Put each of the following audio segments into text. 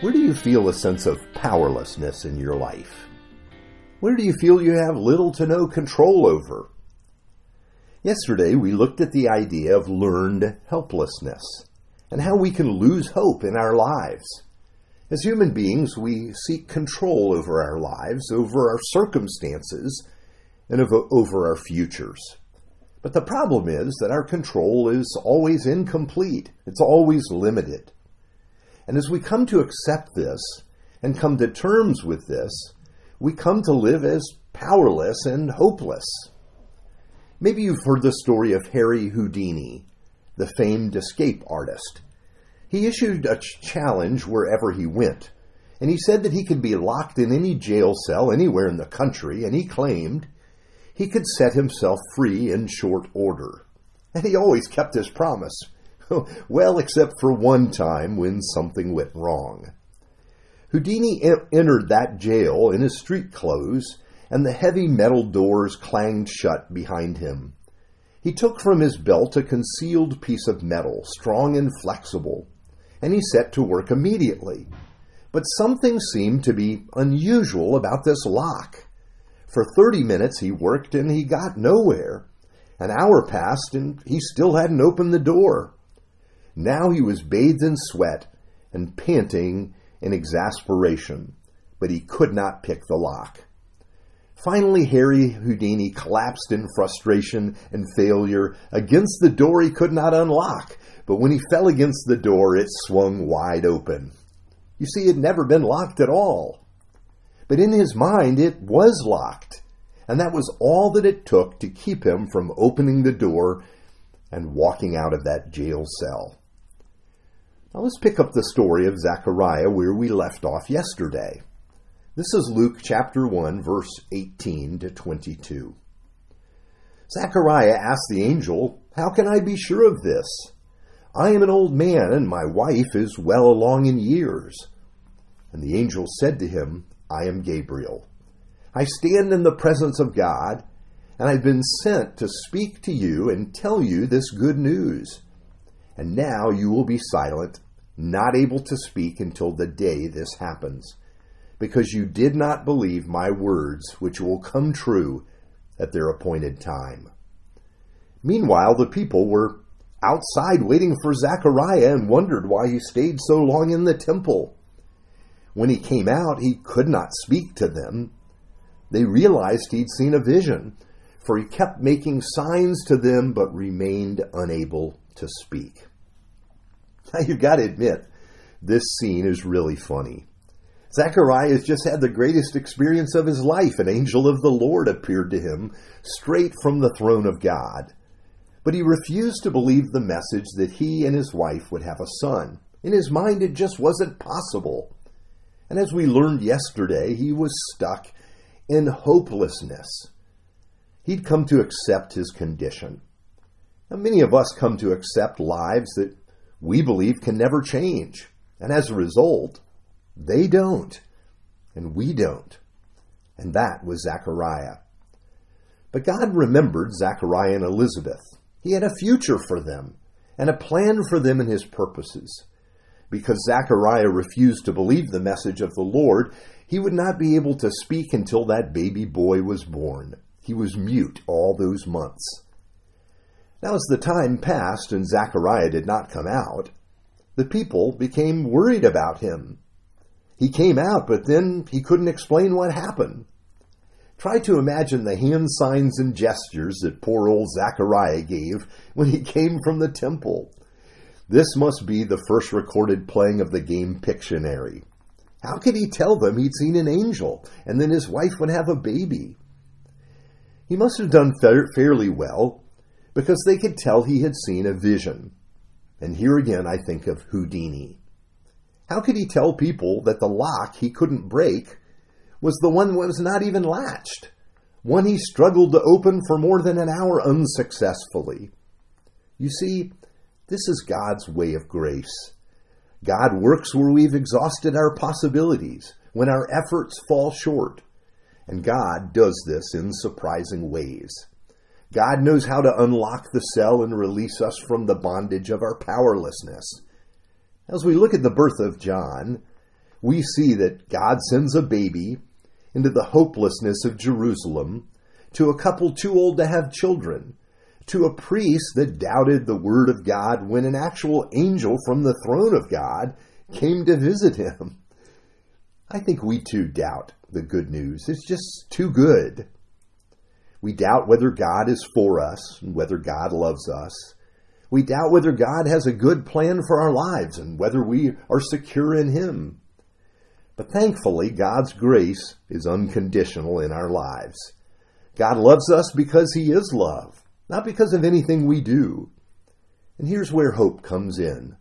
Where do you feel a sense of powerlessness in your life? Where do you feel you have little to no control over? Yesterday, we looked at the idea of learned helplessness and how we can lose hope in our lives. As human beings, we seek control over our lives, over our circumstances, and over our futures. But the problem is that our control is always incomplete. It's always limited. And as we come to accept this and come to terms with this, we come to live as powerless and hopeless. Maybe you've heard the story of Harry Houdini, the famed escape artist. He issued a challenge wherever he went, and he said that he could be locked in any jail cell anywhere in the country, and he claimed he could set himself free in short order. And he always kept his promise. well, except for one time when something went wrong. Houdini entered that jail in his street clothes, and the heavy metal doors clanged shut behind him. He took from his belt a concealed piece of metal, strong and flexible, and he set to work immediately. But something seemed to be unusual about this lock. For thirty minutes he worked and he got nowhere. An hour passed and he still hadn't opened the door. Now he was bathed in sweat and panting in exasperation, but he could not pick the lock. Finally, Harry Houdini collapsed in frustration and failure against the door he could not unlock, but when he fell against the door, it swung wide open. You see, it had never been locked at all. But in his mind, it was locked. And that was all that it took to keep him from opening the door and walking out of that jail cell. Now let's pick up the story of Zechariah where we left off yesterday. This is Luke chapter 1, verse 18 to 22. Zechariah asked the angel, How can I be sure of this? I am an old man, and my wife is well along in years. And the angel said to him, I am Gabriel. I stand in the presence of God, and I've been sent to speak to you and tell you this good news. And now you will be silent, not able to speak until the day this happens, because you did not believe my words, which will come true at their appointed time. Meanwhile, the people were outside waiting for Zechariah and wondered why he stayed so long in the temple. When he came out, he could not speak to them. They realized he'd seen a vision, for he kept making signs to them but remained unable to speak. Now, you've got to admit, this scene is really funny. Zechariah has just had the greatest experience of his life. An angel of the Lord appeared to him straight from the throne of God. But he refused to believe the message that he and his wife would have a son. In his mind, it just wasn't possible. And as we learned yesterday, he was stuck in hopelessness. He'd come to accept his condition. Now, many of us come to accept lives that we believe can never change. And as a result, they don't. And we don't. And that was Zechariah. But God remembered Zechariah and Elizabeth. He had a future for them and a plan for them and his purposes because Zechariah refused to believe the message of the Lord, he would not be able to speak until that baby boy was born. He was mute all those months. Now, as the time passed and Zechariah did not come out, the people became worried about him. He came out, but then he couldn't explain what happened. Try to imagine the hand signs and gestures that poor old Zechariah gave when he came from the temple. This must be the first recorded playing of the game Pictionary. How could he tell them he'd seen an angel and then his wife would have a baby? He must have done fairly well because they could tell he had seen a vision. And here again I think of Houdini. How could he tell people that the lock he couldn't break was the one that was not even latched? One he struggled to open for more than an hour unsuccessfully. You see, this is God's way of grace. God works where we've exhausted our possibilities, when our efforts fall short. And God does this in surprising ways. God knows how to unlock the cell and release us from the bondage of our powerlessness. As we look at the birth of John, we see that God sends a baby into the hopelessness of Jerusalem to a couple too old to have children, to a priest that doubted the word of God when an actual angel from the throne of God came to visit him. I think we too doubt the good news. It's just too good. We doubt whether God is for us and whether God loves us. We doubt whether God has a good plan for our lives and whether we are secure in Him. But thankfully, God's grace is unconditional in our lives. God loves us because He is love, not because of anything we do. And here's where hope comes in.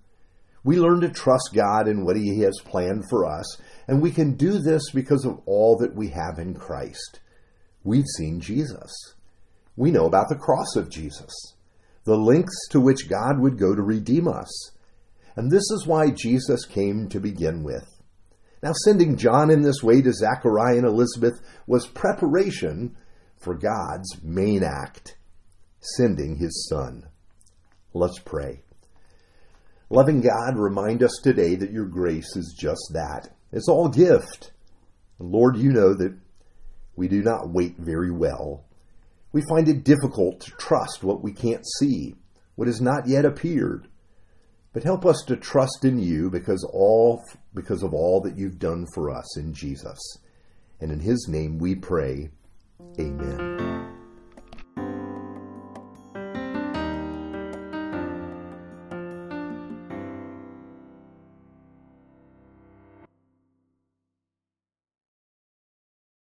We learn to trust God in what He has planned for us, and we can do this because of all that we have in Christ. We've seen Jesus. We know about the cross of Jesus, the lengths to which God would go to redeem us. And this is why Jesus came to begin with. Now, sending John in this way to Zechariah and Elizabeth was preparation for God's main act, sending his son. Let's pray. Loving God, remind us today that your grace is just that. It's all gift. Lord, you know that we do not wait very well. We find it difficult to trust what we can't see, what has not yet appeared. But help us to trust in you because all because of all that you've done for us in Jesus. And in his name we pray. Amen.